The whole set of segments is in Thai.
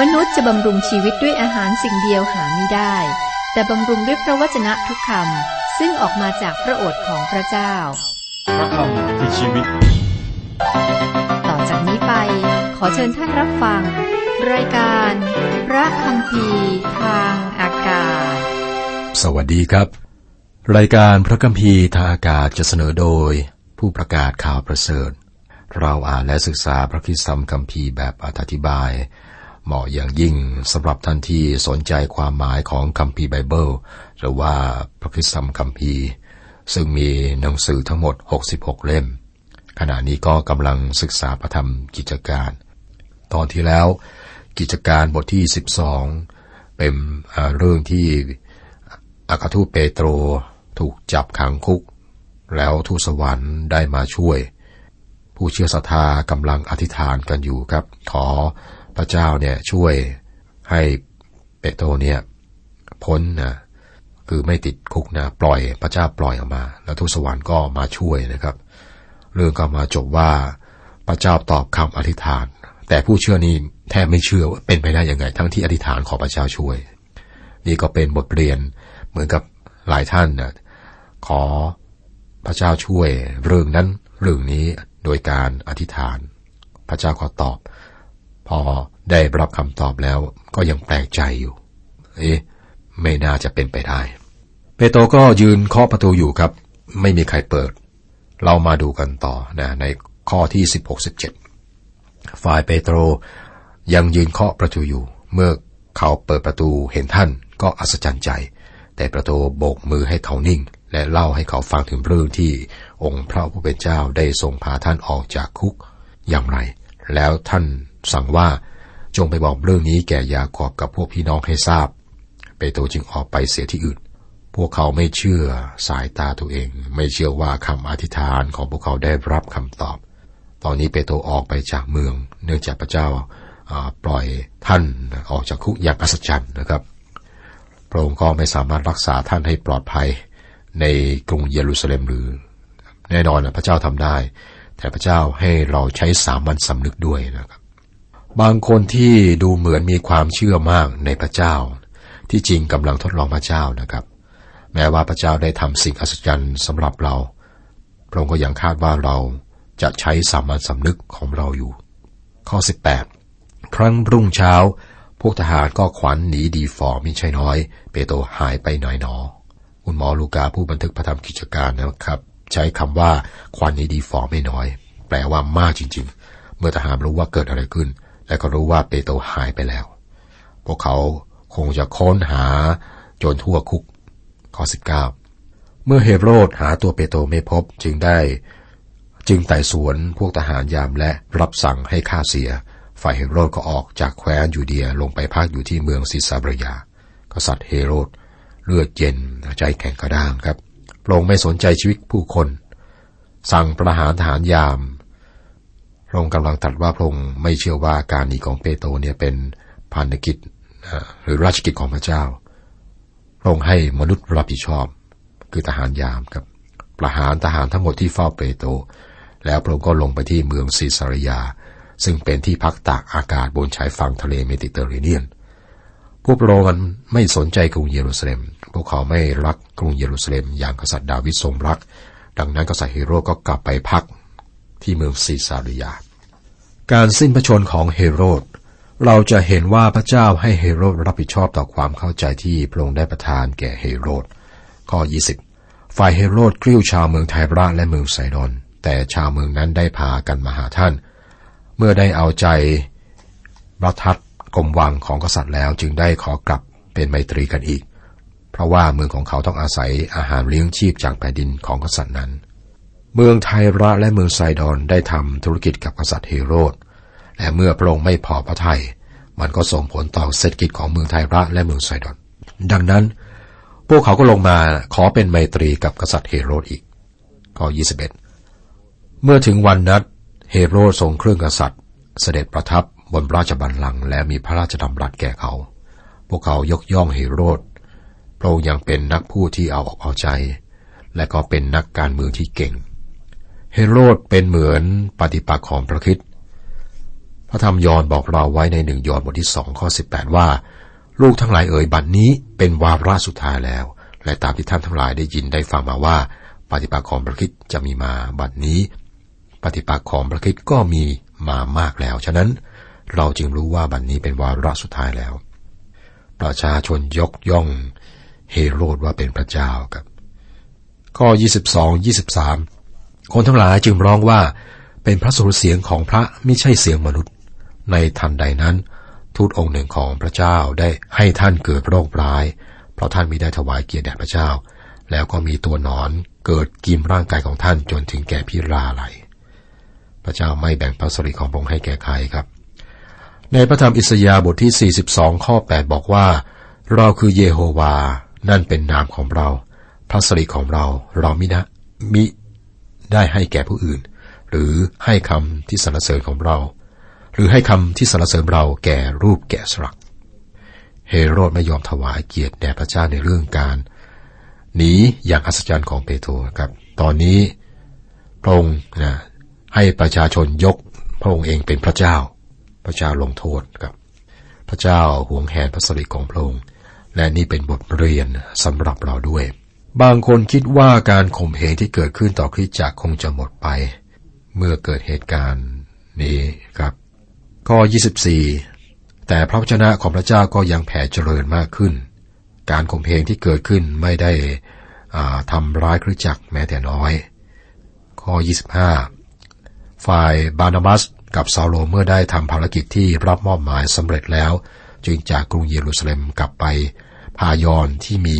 มนุษย์จะบำรุงชีวิตด้วยอาหารสิ่งเดียวหาไม่ได้ แต่บำรุงด้วยพระวจนะทุกคำซึ่งออกมาจากพระโอษฐ์ของพระเจ้า พระคำคือชีวิต ต่อจากนี้ไป ขอเชิญท่านรับฟัง รายการ พระคำพีทางอากาศ สวัสดีครับ รายการพระคัมภีร์ทางอากาศจะเสนอโดย ผู้ประกาศข่าวประเสริฐ เราอ่านและศึกษาพระคิดธรรมคัมภีร์แบบอธิบาย เหมาะอย่างยิ่งสำหรับท่านที่สนใจความหมายของคัมภีร์ไบเบิล หรือว่าพระคิดธรรมคัมภีร์ ซึ่งมีหนังสือทั้งหมด 66 เล่ม ขณะนี้ก็กำลังศึกษาพระธรรมกิจการ ตอนที่แล้วกิจการบทที่ 12 เป็นเรื่องที่อาคาทูเปโตรถูกจับขังคุก แล้วทูตสวรรค์ได้มาช่วย ผู้เชื่อศรัทธากำลังอธิษฐานกันอยู่ครับ ขอ พระเจ้าเนี่ยช่วยให้เปโตรเนี่ยพ้นนะคือไม่ติดคุกนะปล่อยพระเจ้าปล่อยออกมา แล้วทูตสวรรค์ก็มาช่วยนะครับ เรื่องก็มาจบว่าพระเจ้าตอบคำอธิษฐาน แต่ผู้เชื่อนี้แทบไม่เชื่อว่าเป็นไปได้ยังไง ทั้งที่อธิษฐานขอพระเจ้าช่วย นี่ก็เป็นบทเรียนเหมือนกับหลายท่านนะขอพระเจ้าช่วยเรื่องนั้นเรื่องนี้โดยการอธิษฐาน พระเจ้าก็ตอบ พอได้รับคำตอบแล้วก็ยังแปลกใจอยู่ เอ๊ะ ไม่น่าจะเป็นไปได้ เปโตรก็ยืนเคาะประตูอยู่ครับ ไม่มีใครเปิด เรามาดูกันต่อนะในข้อที่ 16-17 ฝ่ายเปโตรยังยืนเคาะประตูอยู่ เมื่อเขาเปิดประตูเห็นท่านก็อัศจรรย์ใจ แต่ประตูโบกมือให้เขานิ่ง และเล่าให้เขาฟังถึงเรื่องที่องค์พระผู้เป็นเจ้าได้ทรงพาท่านออกจากคุกอย่างไร แล้วท่าน สั่งว่าจงไปบอกเรื่องนี้แก่ยากอบกับพวกพี่น้องให้ทราบ เปโตรจึงออกไปเสียที่อื่น พวกเขาไม่เชื่อสายตาตัวเอง ไม่เชื่อว่าคำอธิษฐานของพวกเขาได้รับคำตอบ ตอนนี้เปโตรออกไปจากเมือง เนื่องจากพระเจ้าปล่อยท่านออกจากคุกอย่างอัศจรรย์นะครับ พระองค์ก็ไม่สามารถรักษาท่านให้ปลอดภัยในกรุงเยรูซาเล็มหรือ แน่นอนนะพระเจ้าทำได้ แต่พระเจ้าให้เราใช้สามัญสำนึกด้วยนะครับ บางคนที่ดูเหมือนมีความเชื่อมากในพระเจ้า ที่จริงกำลังทดลองพระเจ้านะครับ แม้ว่าพระเจ้าได้ทำสิ่งอัศจรรย์สำหรับเราพระองค์ก็ยังคาดว่าเราจะใช้สามัญสำนึกของเราอยู่ ข้อ 18 ครั้งรุ่งเช้า พวกทหารก็ขวัญหนีดีฝ่อมิใช่น้อย เปโตรหายไปหน่อยหนอ คุณหมอลูกาผู้บันทึกพระธรรมกิจการนะครับ ใช้คำว่าขวัญหนีดีฝ่อไม่น้อย แปลว่ามากจริง ๆ เมื่อทหารรู้ว่าเกิดอะไรขึ้น และก็รู้ว่าเปโตรหายไปแล้ว พวกเขาคงจะค้นหาจนทั่วคุก ข้อ 19 เมื่อเฮโรดหาตัวเปโตรไม่พบจึงได้จึงไต่สวนพวกทหารยามและรับสั่งให้ฆ่าเสีย ฝ่ายเฮโรดก็ออกจากแคว้นยูเดียลงไปพักอยู่ที่เมืองซิซาบรยา กษัตริย์เฮโรดเลือดเย็นใจแข็งกระด้างครับพระองค์ไม่สนใจชีวิตผู้คน สั่งประหารทหารยาม พระองค์กำลังตรัสว่าพระองค์ไม่เชื่อว่าการหนีของเปโตรเนี่ยเป็นพันธกิจหรือราชกิจของพระเจ้า พระองค์ให้มนุษย์รับผิดชอบ คือทหารยามครับ ประหารทหารทั้งหมดที่เฝ้าเปโตรแล้วพระองค์ก็ลงไปที่เมืองซีซารียา ซึ่งเป็นที่พักตากอากาศบนชายฝั่งทะเลเมดิเตอร์เรเนียน พวกโรมันไม่สนใจกรุงเยรูซาเล็ม พวกเขาไม่รักกรุงเยรูซาเล็มอย่างกษัตริย์ดาวิดทรงรัก ดังนั้นกษัตริย์เฮโรดก็กลับไปพัก ที่เมืองซีซารียา การสิ้นพระชนของเฮโรด เราจะเห็นว่าพระเจ้าให้เฮโรดรับผิดชอบต่อความเข้าใจที่พระองค์ได้ประทานแก่เฮโรด ข้อ 20 ฝ่ายเฮโรดกริ้วชาวเมืองไทราและเมืองไซดอน แต่ชาวเมืองนั้นได้พากันมาหาท่าน เมื่อได้เอาใจรัทัดกรมวังของกษัตริย์แล้วจึงได้ขอกลับเป็นไมตรีกันอีก เพราะว่าเมืองของเขาต้องอาศัยอาหารเลี้ยงชีพจากแผ่นดินของกษัตริย์นั้น เมืองไทระและเมืองไซดอนได้ทำธุรกิจกับกษัตริย์เฮโรด และเมื่อพระองค์ไม่พอพระทยัยมันก็ส่งผลต่อเศรษฐกิจของเมืองไทระและเมืองไซดอน ดังนั้น พวกเขาก็ลงมาขอเป็นไมตรีกับกษัตริย์เฮโรดอีกข้อ21 เมื่อถึงวันนัดเฮโรดทรงเครื่องกษัตริย์ เสด็จประทับบนราชบัลลังก์และมีพระราชดำรัสแก่เขา พวกเขายกย่องเฮโรดพระองค์ยังเป็นนักพูดที่เอาออกเอาใจ และก็เป็นนักการเมืองที่เก่ง เฮโรดเป็นเหมือนปฏิปักษ์ของพระคริสต์พระธรรมยอห์นบอกเราไว้ในหนึ่งยอห์นบทที่สองข้อสิบแปดว่า ลูกทั้งหลายเอ่ยบัดนนี้เป็นวาระสุดท้ายแล้ว และตามที่ท่านทั้งหลายได้ยินได้ฟังมาว่า ปฏิปักษ์ของพระคริสต์จะมีมาบัดนนี้ ปฏิปักษ์ของพระคริสต์ก็มีมามากแล้ว ฉะนั้นเราจึงรู้ว่าบัดนนี้เป็นวาระสุดท้ายแล้ว ประชาชนยกย่องเฮโรดว่าเป็นพระเจ้าครับ ข้อ 22 23 คนทั้งหลายจึงร้องว่าเป็นพระสุรเสียงของพระไม่ใช่เสียงมนุษย์ ในทันใดนั้น ทูตองค์หนึ่งของพระเจ้าได้ให้ท่านเกิดโรคร้าย เพราะท่านมิได้ถวายเกียรติแด่พระเจ้า แล้วก็มีตัวหนอนเกิดกินร่างกายของท่านจนถึงแก่พิราไหลพระเจ้าไม่แบ่งพระสริของพระองค์ให้แก่ใครครับ ในพระธรรมอิสยาห์บทที่ 42 ข้อ 8 บอกว่า เราคือเยโฮวา นั่นเป็นนามของเรา พระสริของเรา เรามินะมิ ได้ให้แก่ผู้อื่น หรือให้คำที่สรรเสริญของเรา หรือให้คำที่สรรเสริญเราแก่รูปแก่สลัก เฮโรดไม่ยอมถวายเกียรติแด่พระเจ้าในเรื่องการหนีอย่างอัศจรรย์ของเปโตรครับ ตอนนี้พระองค์นะให้ประชาชนยกพระองค์เองเป็นพระเจ้า พระเจ้าลงโทษครับ พระเจ้าหวงแหนพระสิริของพระองค์และนี่เป็นบทเรียนสำหรับเราด้วย บางคนคิดว่าการข่มเหงที่เกิดขึ้นต่อคริสตจักรคงจะหมดไป เมื่อเกิดเหตุการณ์นี้ครับ ข้อ 24 แต่พระวจนะของพระเจ้าก็ยังแผ่เจริญมากขึ้น การข่มเหงที่เกิดขึ้นไม่ได้ทำร้ายคริสตจักรแม้แต่น้อย ข้อ 25 ฝ่ายบานาบัสกับซาโลเมื่อได้ทำภารกิจที่รับมอบหมายสำเร็จแล้ว จึงจากกรุงเยรูซาเล็มกลับไปพายอนที่มี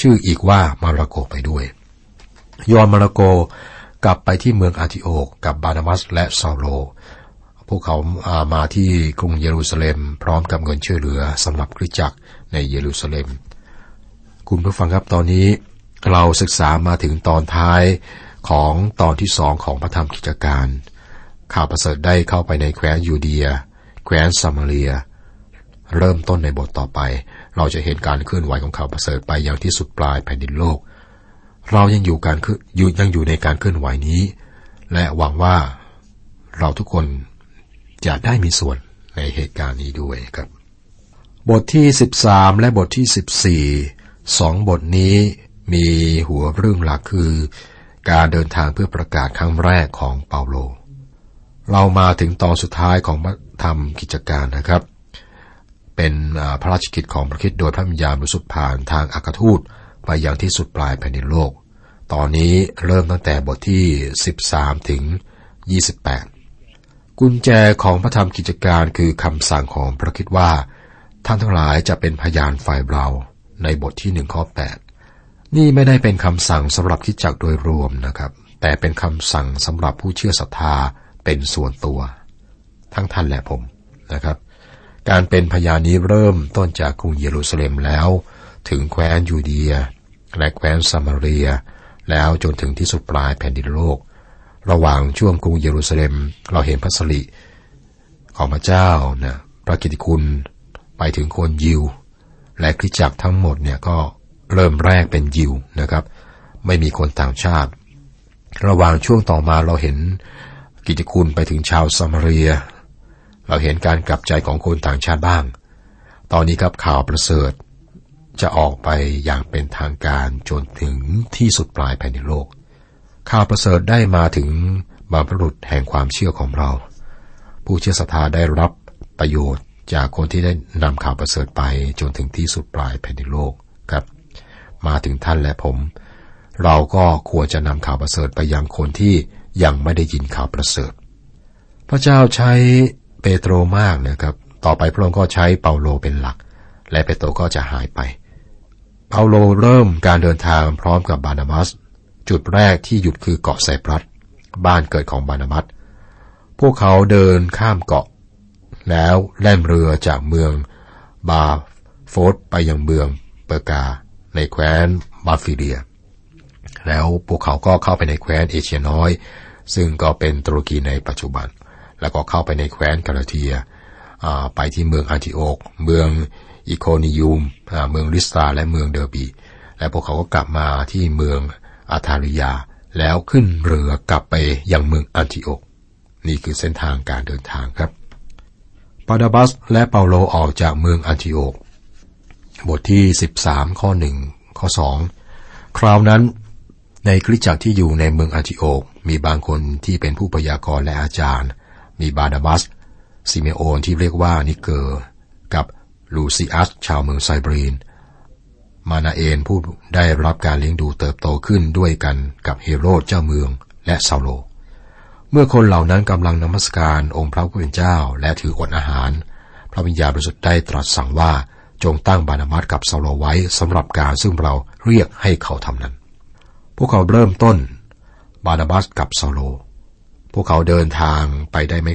ชื่ออีกว่ามาระโกไปด้วย ยอนมาระโกกลับไปที่เมืองอาติโอกกับบานามัสและซาโล พวกเขาามาที่กรุงเยรูซาเล็ม พร้อมกับเงินช่วยเหลือสำหรับคริสตจักรในเยรูซาเล็ม คุณผู้ฟังครับตอนนี้เราศึกษามาถึงตอนท้ายของตอนที่สองของพระธรรมกิจการ ข่าวประเสริฐได้เข้าไปในแคว้นยูเดีย แคว้นซามาเรีย เริ่มต้นในบทต่อไป เราจะเห็นการเคลื่อนไหวของข่าวประเสริฐไปอย่างที่สุดปลายแผ่นดินโลก เรายังอยู่การอยู่ยังอยู่ในการเคลื่อนไหวนี้ และหวังว่าเราทุกคนจะได้มีส่วนในเหตุการณ์นี้ด้วยครับ บทที่ 13 และบทที่ 14สองบทนี้มีหัวเรื่องหลักคือ การเดินทางเพื่อประกาศครั้งแรกของเปาโล เรามาถึงตอนสุดท้ายของทำกิจการนะครับ เป็นพระราชกิจของพระคิดโดยพระวิญญาณบริสุทธิ์ผ่านทางอากาทูตไปอย่างที่สุดปลายแผ่นดินโลก ตอนนี้เริ่มตั้งแต่บทที่ 13 ถึง 28 กุญแจของพระธรรมกิจการคือคำสั่งของพระคิดว่า ท่านทั้งหลายจะเป็นพยานฝ่ายเราในบทที่หนึ่งข้อ 8 นี่ไม่ได้เป็นคำสั่งสำหรับคิดจักโดยรวมนะครับ แต่เป็นคำสั่งสำหรับผู้เชื่อศรัทธาเป็นส่วนตัว ทั้งท่านและผมนะครับ การเป็นพยานนี้เริ่มต้นจากกรุงเยรูซาเล็มแล้ว ถึงแคว้นยูเดีย และแคว้นซามาเรีย แล้วจนถึงที่สุดปลายแผ่นดินโลก ระหว่างช่วงกรุงเยรูซาเล็ม เราเห็นพระสิริของพระเจ้านะพระกิติคุณไปถึงคนยิว และคริสจักรทั้งหมดเนี่ยก็เริ่มแรกเป็นยิวนะครับ ไม่มีคนต่างชาติ ระหว่างช่วงต่อมาเราเห็นกิจคุณไปถึงชาวซามาเรีย เราเห็นการกลับใจของคนต่างชาติบ้าง ตอนนี้ครับข่าวประเสริฐ จะออกไปอย่างเป็นทางการจนถึงที่สุดปลายแผ่นดินโลก ข่าวประเสริฐได้มาถึงบรรพบุรุษแห่งความเชื่อของเรา ผู้เชื่อศรัทธาได้รับประโยชน์จากคนที่ได้นำข่าวประเสริฐไปจนถึงที่สุดปลายแผ่นดินโลกครับ มาถึงท่านและผม เราก็ควรจะนำข่าวประเสริฐไปยังคนที่ยังไม่ได้ยินข่าวประเสริฐ พระเจ้าใช้ เปโตรมากนะครับ ต่อไปพระองค์ก็ใช้เปาโลเป็นหลัก และเปโตรก็จะหายไป เปาโลเริ่มการเดินทางพร้อมกับบารนาบัส จุดแรกที่หยุดคือเกาะไซปรัส บ้านเกิดของบารนาบัส พวกเขาเดินข้ามเกาะ แล้วแล่นเรือจากเมืองปาโฟสไปยังเมืองเปอร์กา ในแคว้นปัมฟีเลีย แล้วพวกเขาก็เข้าไปในแคว้นเอเชียน้อย ซึ่งก็เป็นตุรกีในปัจจุบัน แล้วก็เข้าไปในแคว้นกาลาเทียไปที่เมืองอันติโอก เมืองอิโคนิยูมเมืองลิสตราและเมืองเดอร์บี และพวกเขาก็กลับมาที่เมืองอัททาลิยา แล้วขึ้นเรือกลับไปยังเมืองอันติโอก นี่คือเส้นทางการเดินทางครับบารนาบัสและเปาโลออกจากเมืองอันติโอก บทที่ 13 ข้อ 1 ข้อ 2 คราวนั้นในคริสตจักรที่อยู่ในเมืองอันติโอก มีบางคนที่เป็นผู้พยากรณ์และอาจารย์ มีบารนาบัส สิเมโอนที่เรียกว่านิเกอร์ กับลูซิอัสชาวเมืองไซรีน มานาเอนผู้ได้รับการเลี้ยงดูเติบโตขึ้นด้วยกันกับเฮโรดเจ้าเมืองและเซาโล เมื่อคนเหล่านั้นกำลังนมัสการองค์พระผู้เป็นเจ้าและถืออดอาหาร พระวิญญาณบริสุทธิ์ได้ตรัสสั่งว่าจงตั้งบานามัสกับซาโลไว้สำหรับการซึ่งเราเรียกให้เขาทำนั้น พวกเขาเริ่มต้นบานาบัสกับซาโล พวกเขาเดินทางไปได้ไม่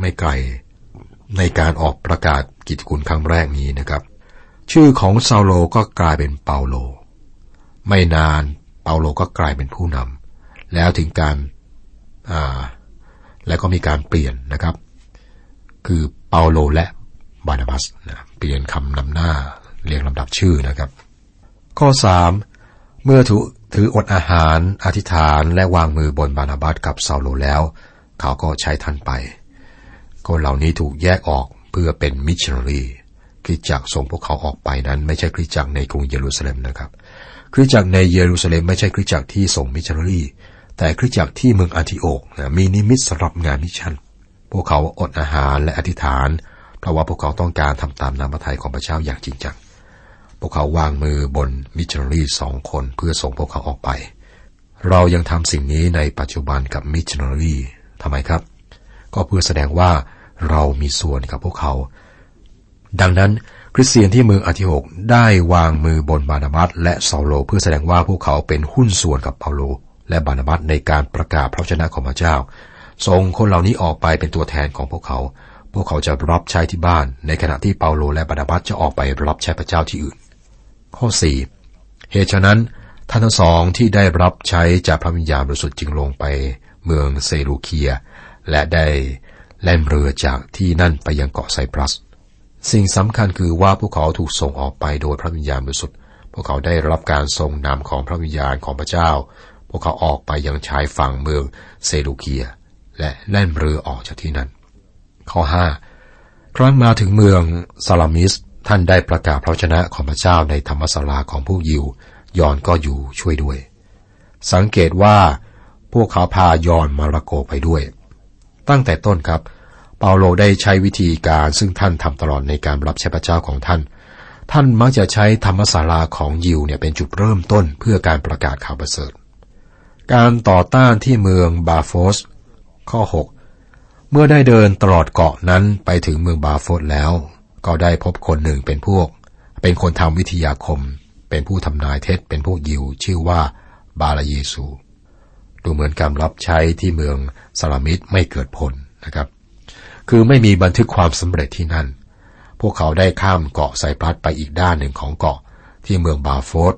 ไม่ไกล ในการออกประกาศกิจคุณครั้งแรกนี้นะครับ ชื่อของซาโลก็กลายเป็นเปาโล ไม่นานเปาโลก็กลายเป็นผู้นำแล้วถึงการอ่าแล้วก็มีการเปลี่ยนนะครับ คือเปาโลและบารนาบัสนะเปลี่ยนคำนำหน้าเรียงลำดับชื่อนะครับ ข้อสามเมื่อถือ ถืออดอาหาร อธิษฐานและวางมือบนบารนาบัสกับเซาโลแล้ว เขาก็ใช้ท่านไป คนเหล่านี้ถูกแยกออกเพื่อเป็นมิชชันนารีคริสตจักรส่งพวกเขาออกไปนั้น ไม่ใช่คริสตจักรในกรุงเยรูซาเล็มนะครับ คริสตจักรในเยรูซาเล็มไม่ใช่คริสตจักรที่ส่งมิชชันนารีแต่คริสตจักรที่เมืองอันติโอกนะมีนิมิตสำหรับงานมิชชัน พวกเขาอดอาหารและอธิษฐาน เพราะว่าพวกเขาต้องการทำตามน้ำพระทัยของพระเจ้าอย่างจริงจัง พวกเขาวางมือบนมิชชันนารีสองคนเพื่อส่งพวกเขาออกไป เรายังทำสิ่งนี้ในปัจจุบันกับมิชชันนารีทำไมครับ ก็เพื่อแสดงว่าเรามีส่วนกับพวกเขา ดังนั้นคริสเตียนที่เมืองอันติโอกได้วางมือบนบารนาบัสและเซาโล เพื่อแสดงว่าพวกเขาเป็นหุ้นส่วนกับเปาโล และบานาบัสในการประกาศพระชนะของพระเจ้าส่งคนเหล่านี้ออกไปเป็นตัวแทนของพวกเขา พวกเขาจะรับใช้ที่บ้าน ในขณะที่เปาโลและบานาบัสจะออกไปรับใช้พระเจ้าที่อื่น ข้อ4เหตุฉะนั้นท่านทั้งสองที่ได้รับใช้จากพระวิญญาณบริสุทธิ์จึงลงไปเมืองเซรูเคีย และได้แล่นเรือจากที่นั่นไปยังเกาะไซปรัส สิ่งสำคัญคือว่าพวกเขาถูกส่งออกไปโดยพระวิญญาณบริสุทธิ์ พวกเขาได้รับการทรงนำของพระวิญญาณของพระเจ้า พวกเขาออกไปยังชายฝั่งเมืองเซรูเคีย และแล่นเรือออกจากที่นั่นข้อ 5 ครั้งมาถึงเมืองซาลามิส ท่านได้ประกาศพระชนะของพระเจ้าในธรรมศาลาของผู้ยิว ยอนก็อยู่ช่วยด้วย สังเกตว่าพวกเขาพายอนมาระโกไปด้วย ตั้งแต่ต้นครับ เปาโลได้ใช้วิธีการซึ่งท่านทำตลอดในการรับใช้พระเจ้าของท่าน ท่านมักจะใช้ธรรมศาลาของยิวเนี่ยเป็นจุดเริ่มต้นเพื่อการประกาศข่าวประเสริฐ การต่อต้านที่เมืองบาโฟส ข้อ 6 เมื่อได้เดินตลอดเกาะนั้นไปถึงเมืองบาโฟสแล้ว ก็ได้พบคนหนึ่งเป็นพวก เป็นคนทำวิทยาคม เป็นผู้ทำนายเท็จเป็นพวกยิวชื่อว่าบาลเยซู ดูเหมือนการรับใช้ที่เมืองสลามิดไม่เกิดผลนะครับ คือไม่มีบันทึกความสำเร็จที่นั่น พวกเขาได้ข้ามเกาะไซปรัสไปอีกด้านหนึ่งของเกาะที่เมืองบาโฟส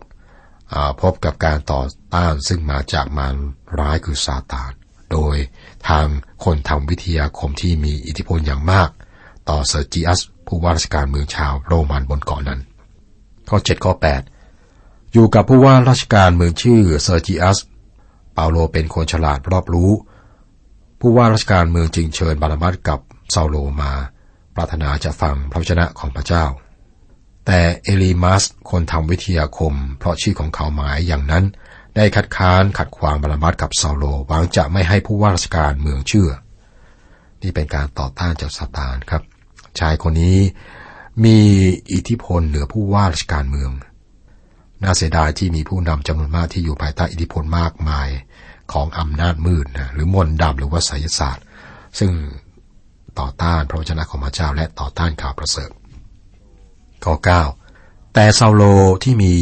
พบกับการต่อต้านซึ่งมาจากมารร้ายคือซาตาน โดยทางคนทำวิทยาคมที่มีอิทธิพลอย่างมาก ต่อเซอร์จิอัสผู้ว่าราชการเมืองชาวโรมันบนเกาะนั้น ข้อ7ข้อ8 อยู่กับผู้ว่าราชการเมืองชื่อเซอร์จิอัสเปาโลเป็นคนฉลาดรอบรู้ ผู้ว่าราชการเมืองจึงเชิญบารนาบัสกับเซาโลมา ปรารถนาจะฟังพระวจนะของพระเจ้า แต่เอลีมัสคนทำวิทยาคม เพราะชื่อของเขาหมายอย่างนั้น ได้คัดค้านขัดขวางบารนาบัสกับเซาโลหวังจะไม่ให้ผู้ว่าราชการเมืองเชื่อ นี่เป็นการต่อต้านจากซาตานครับ ชายคนนี้มีอิทธิพลเหนือผู้ว่าราชการเมือง น่าเสียดายที่มีผู้นำจำนวนมากที่อยู่ภายใต้อิทธิพลมากมายของอำนาจมืดนะหรือมนต์ดำหรือว่าไสยศาสตร์ ซึ่งต่อต้านพระวจนะของพระเจ้าและต่อต้านข่าวประเสริฐข้อ9แต่ซาโลที่มี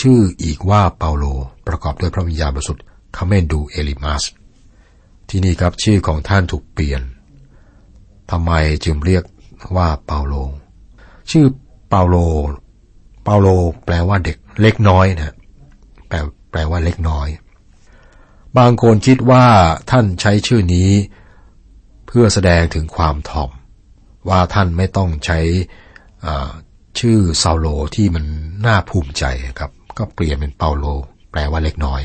ชื่ออีกว่าเปาโล ประกอบด้วยพระวิญญาณบริสุทธิ์คาเมนดูเอลิมัสที่นี่ครับชื่อของท่านถูกเปลี่ยนทำไมจึงเรียก ว่าเปาโล ชื่อเปาโล เปาโล แปลว่าเด็กเล็กน้อยนะแปลแปลว่าเล็กน้อย บางคนคิดว่าท่านใช้ชื่อนี้ เพื่อแสดงถึงความถ่อม ว่าท่านไม่ต้องใช้ชื่อซาโลที่มันน่าภูมิใจครับ ก็เปลี่ยนเป็นเปาโล แปลว่าเล็กน้อย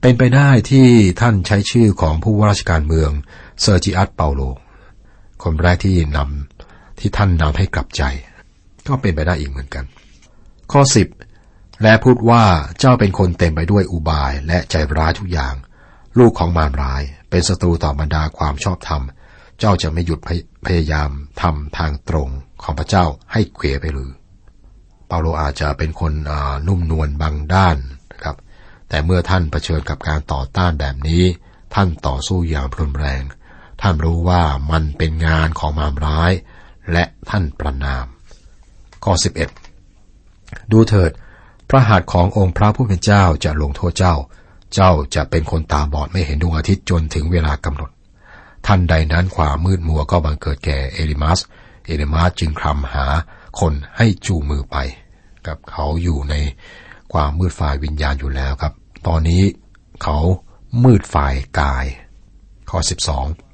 เป็นไปได้ที่ท่านใช้ชื่อของผู้ว่าราชการเมืองเซอร์จิอัสเปาโล คนแรกที่น ที่ท่านนำให้กลับใจ ก็เป็นไปได้อีกเหมือนกัน ข้อ 10 และพูดว่าเจ้าเป็นคนเต็มไปด้วยอุบายและใจร้ายทุกอย่าง ลูกของมารร้าย เป็นศัตรูต่อบรรดาความชอบธรรม เจ้าจะไม่หยุดพยายามทำทางตรงของพระเจ้าให้เขวไปหรือเปาโลอาจจะเป็นคนนุ่มนวลบางด้านนะครับ แต่เมื่อท่านเผชิญกับการต่อต้านแบบนี้ ท่านต่อสู้อย่างรุนแรง ท่านรู้ว่ามันเป็นงานของมารร้าย และท่านประนาม ข้อ 11 ดูเถิด พระหัตถ์ขององค์พระผู้เป็นเจ้าจะลงโทษเจ้า เจ้าจะเป็นคนตาบอดไม่เห็นดวงอาทิตย์จนถึงเวลากำหนด ท่านใดนั้นความมืดมัวก็บังเกิดแก่เอลิมัส เอลิมัสจึงคลำหาคนให้จูมือไปกับเขาอยู่ในความมืดฝ่ายวิญญาณอยู่แล้วครับ ตอนนี้เขามืดฝ่ายกาย ข้อ 12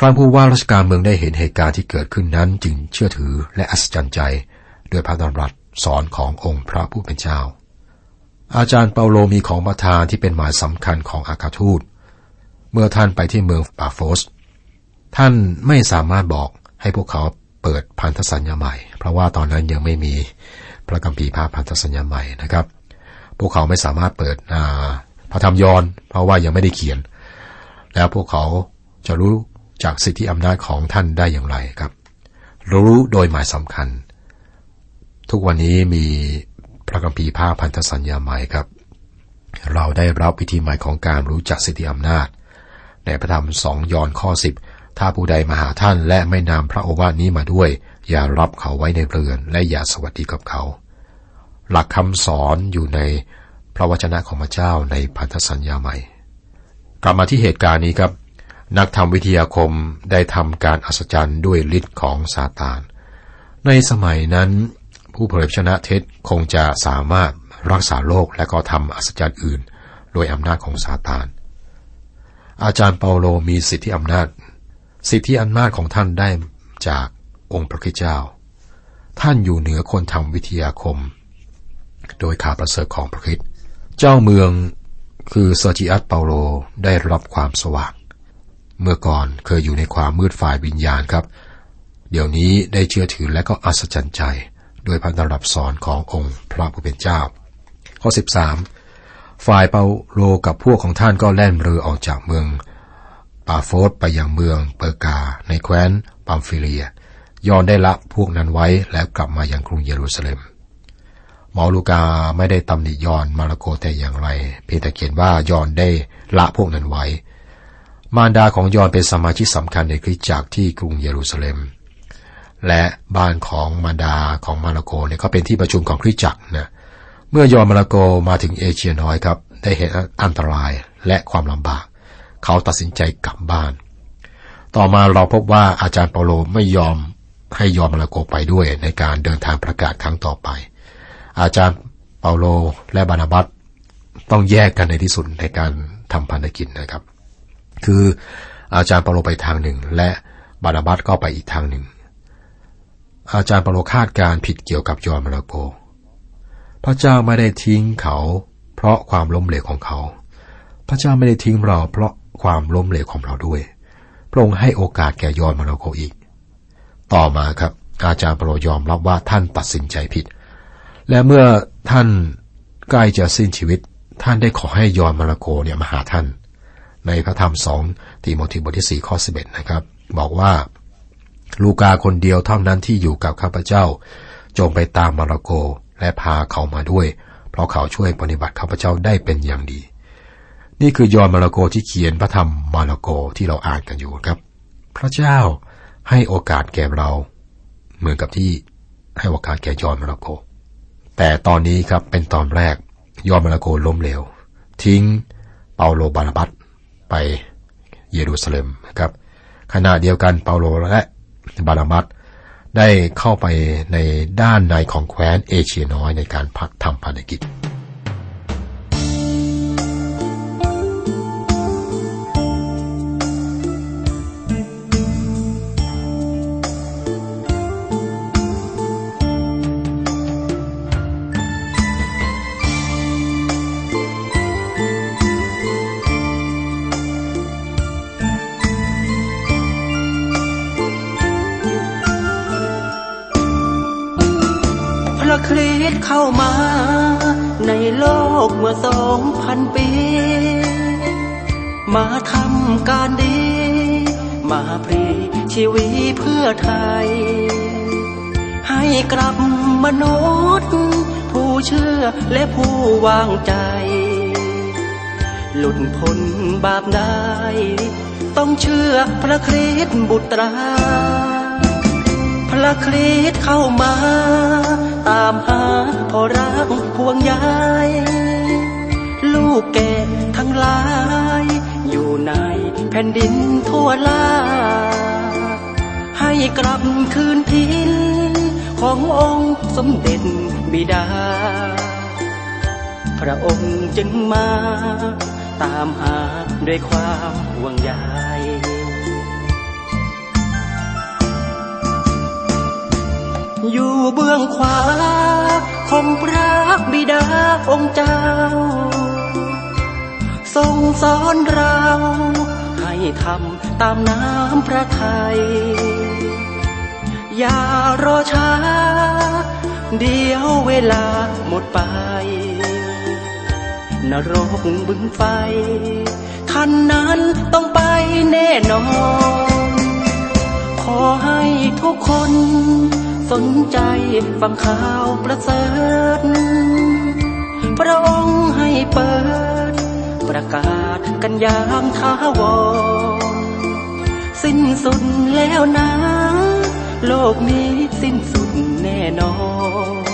ครั้งผู้ว่าราชการเมืองได้เห็นเหตุการณ์ที่เกิดขึ้นนั้นจึงเชื่อถือและอัศจรรย์ใจด้วยพระดำรัสสอนขององค์พระผู้เป็นเจ้า อาจารย์เปาโลมีของประทานที่เป็นหมายสำคัญของอาคาทูต เมื่อท่านไปที่เมืองปาโฟส ท่านไม่สามารถบอกให้พวกเขาเปิดพันธสัญญาใหม่ เพราะว่าตอนนั้นยังไม่มีพระกัมภีร์ภาพพันธสัญญาใหม่นะครับ พวกเขาไม่สามารถเปิดพระธรรมยอนเพราะว่ายังไม่ได้เขียน แล้วพวกเขาจะรู้ จากสิทธิอำนาจของท่านได้อย่างไรครับ รู้โดยหมายสำคัญ ทุกวันนี้มีพระกัมภีภาพพันธสัญญาใหม่ครับ เราได้รับวิธีใหม่ของการรู้จักสิทธิอำนาจ ในพระธรรมสองยอนข้อสิบถ้าผู้ใดมาหาท่านและไม่นำพระโอวาทนี้มาด้วย อย่ารับเขาไว้ในเรือน และอย่าสวัสดีกับเขา หลักคำสอนอยู่ในพระวจนะของพระเจ้าในพันธสัญญาใหม่ กลับมาที่เหตุการณ์นี้ครับ นักธรรมวิทยาคมได้ทำการอัศจรรย์ด้วยฤทธิ์ของซาตาน ในสมัยนั้น ผู้เผยชนะเท็จคงจะสามารถรักษาโรคและก็ทำอัศจรรย์อื่น โดยอำนาจของซาตาน อาจารย์เปาโลมีสิทธิอำนาจ สิทธิอำนาจของท่านได้จากองค์พระคิดเจ้า ท่านอยู่เหนือคนทำวิทยาคม โดยข่าวประเสริฐของพระคิดเจ้าเมืองคือเซอร์จิอัสเปาโลได้รับความสว่าง เมื่อก่อนเคยอยู่ในความมืดฝ่ายวิญญาณครับ เดี๋ยวนี้ได้เชื่อถือและก็อัศจรรย์ใจด้วยพันธรับสอนขององค์พระผู้เป็นเจ้า ข้อ 13 ฝ่ายเปาโลกับพวกของท่านก็แล่นเรือออกจากเมืองปาโฟสไปยังเมืองเปอร์กา ในแคว้นปัมฟิเลีย ยอนได้ละพวกนั้นไว้แล้วกลับมายังกรุงเยรูซาเล็มหมอลูกาไม่ได้ตำหนิยอนมาระโกแต่อย่างไร เพียงแต่เขียนว่ายอนได้ละพวกนั้นไว้ มารดาของยอนเป็นสมาชิกสำคัญในคริสตจักรที่กรุงเยรูซาเล็ม และบ้านของมารดาของมาระโกเนี่ยก็เป็นที่ประชุมของคริสตจักรนะเมื่อยอนมาระโกมาถึงเอเชียน้อยครับ ได้เห็นอันตรายและความลำบาก เขาตัดสินใจกลับบ้าน ต่อมาเราพบว่าอาจารย์เปาโลไม่ยอมให้ยอมมาลาโกไปด้วยในการเดินทางประกาศครั้งต่อไป อาจารย์เปาโลและบานาบัตต้องแยกกันในที่สุดในการทำพันธกิจนะครับ คืออาจารย์เปาโลไปทางหนึ่ง และบานาบัตก็ไปอีกทางหนึ่ง อาจารย์เปาโลคาดการผิดเกี่ยวกับยอมมาลาโก พระเจ้าไม่ได้ทิ้งเขา เพราะความล้มเหลวของเขา พระเจ้าไม่ได้ทิ้งเราเพราะความล้มเหลวของเราด้วย พระองค์ให้โอกาสแก่ยอนมาโนโกอีก ต่อมาครับ อาจารย์เปโลยอมรับว่าท่านตัดสินใจผิด และเมื่อท่านใกล้จะสิ้นชีวิต ท่านได้ขอให้ยอนมาโนโกเนี่ยมาหาท่าน ในพระธรรมสองตีโมธีบทที่สี่ข้อสิบเอ็ดนะครับ บอกว่า ลูกาคนเดียวเท่านั้นที่อยู่กับข้าพเจ้า จงไปตามมาโนโกและพาเขามาด้วย เพราะเขาช่วยปฏิบัติข้าพเจ้าได้เป็นอย่างดี นี่คือยอนมาระโกที่เขียนพระธรรมมาระโกที่เราอ่านกันอยู่ครับ พระเจ้าให้โอกาสแก่เรา เหมือนกับที่ให้โอกาสแก่ยอนมาระโก แต่ตอนนี้ครับเป็นตอนแรกยอนมาระโกล้มเหลวทิ้งเปาโลบานาบัต ไปเยรูซาเล็มครับ ขณะเดียวกันเปาโลและบารามัตได้เข้าไปในด้านในของแคว้นเอเชียน้อยในการพักทำภารกิจ ตเข้ามา ในโลกเมื่อสองพันปี มาทำการดี มาพรีชีวิตเพื่อไทย ให้กลับมนุษย์ ผู้เชื่อและผู้วางใจ หลุดพ้นบาปได้ ต้องเชื่อพระคริสต์บุตรา พระคริสเข้ามา ตามหาพอรักพวงใยลูกแก่ทั้งหลาย อยู่ในแผ่นดินทั่วลา ให้กลับคืนทินขององค์สมเด็จบิดา พระองค์จึงมา ตามหาด้วยความห่วงใย อยู่เบื้องขวาคมพระบิดาองค์เจ้า ทรงสอนเรา ให้ทำตามน้ำพระทัยอย่ารอช้า เดี๋ยวเวลาหมดไปนรกบึงไฟท่านนั้นต้องไปแน่นอน ขอให้ทุกคน สนใจฟังข่าวประเสริฐพระองค์ให้เปิด ประกาศกันอย่างท้าวรสิ้นสุดแล้วนะ โลกนี้สิ้นสุดแน่นอน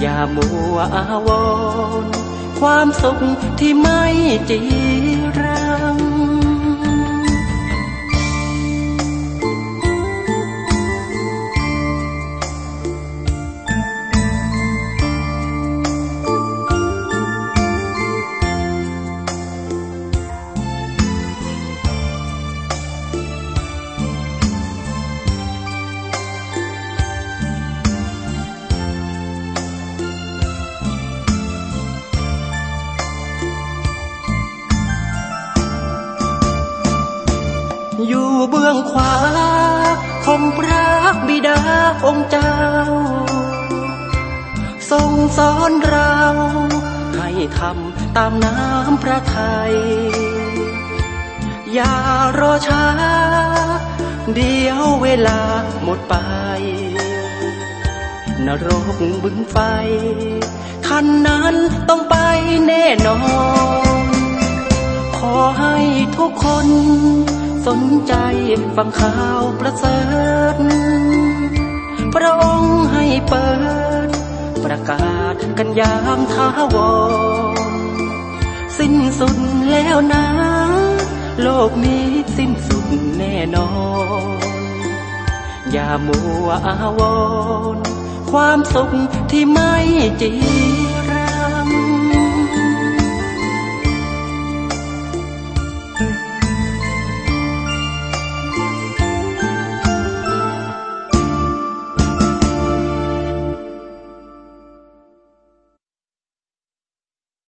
อย่ามัวอาวรความสุขที่ไม่จีรั ดาองค์เจ้า ทรงสอนเรา ให้ทำตามน้ำพระทัย อย่ารอช้า เดี๋ยวเวลาหมดไป นรกบึงไฟท่านนั้นต้องไปแน่นอน ขอให้ทุกคนสนใจฟังข่าวประเสริฐ พระองค์ให้เปิด ประกาศกันอย่างท้าวรสิ้นสุดแล้วนะ โลกนี้สิ้นสุดแน่นอน อย่ามัวอาวรความสุขที่ไม่จริง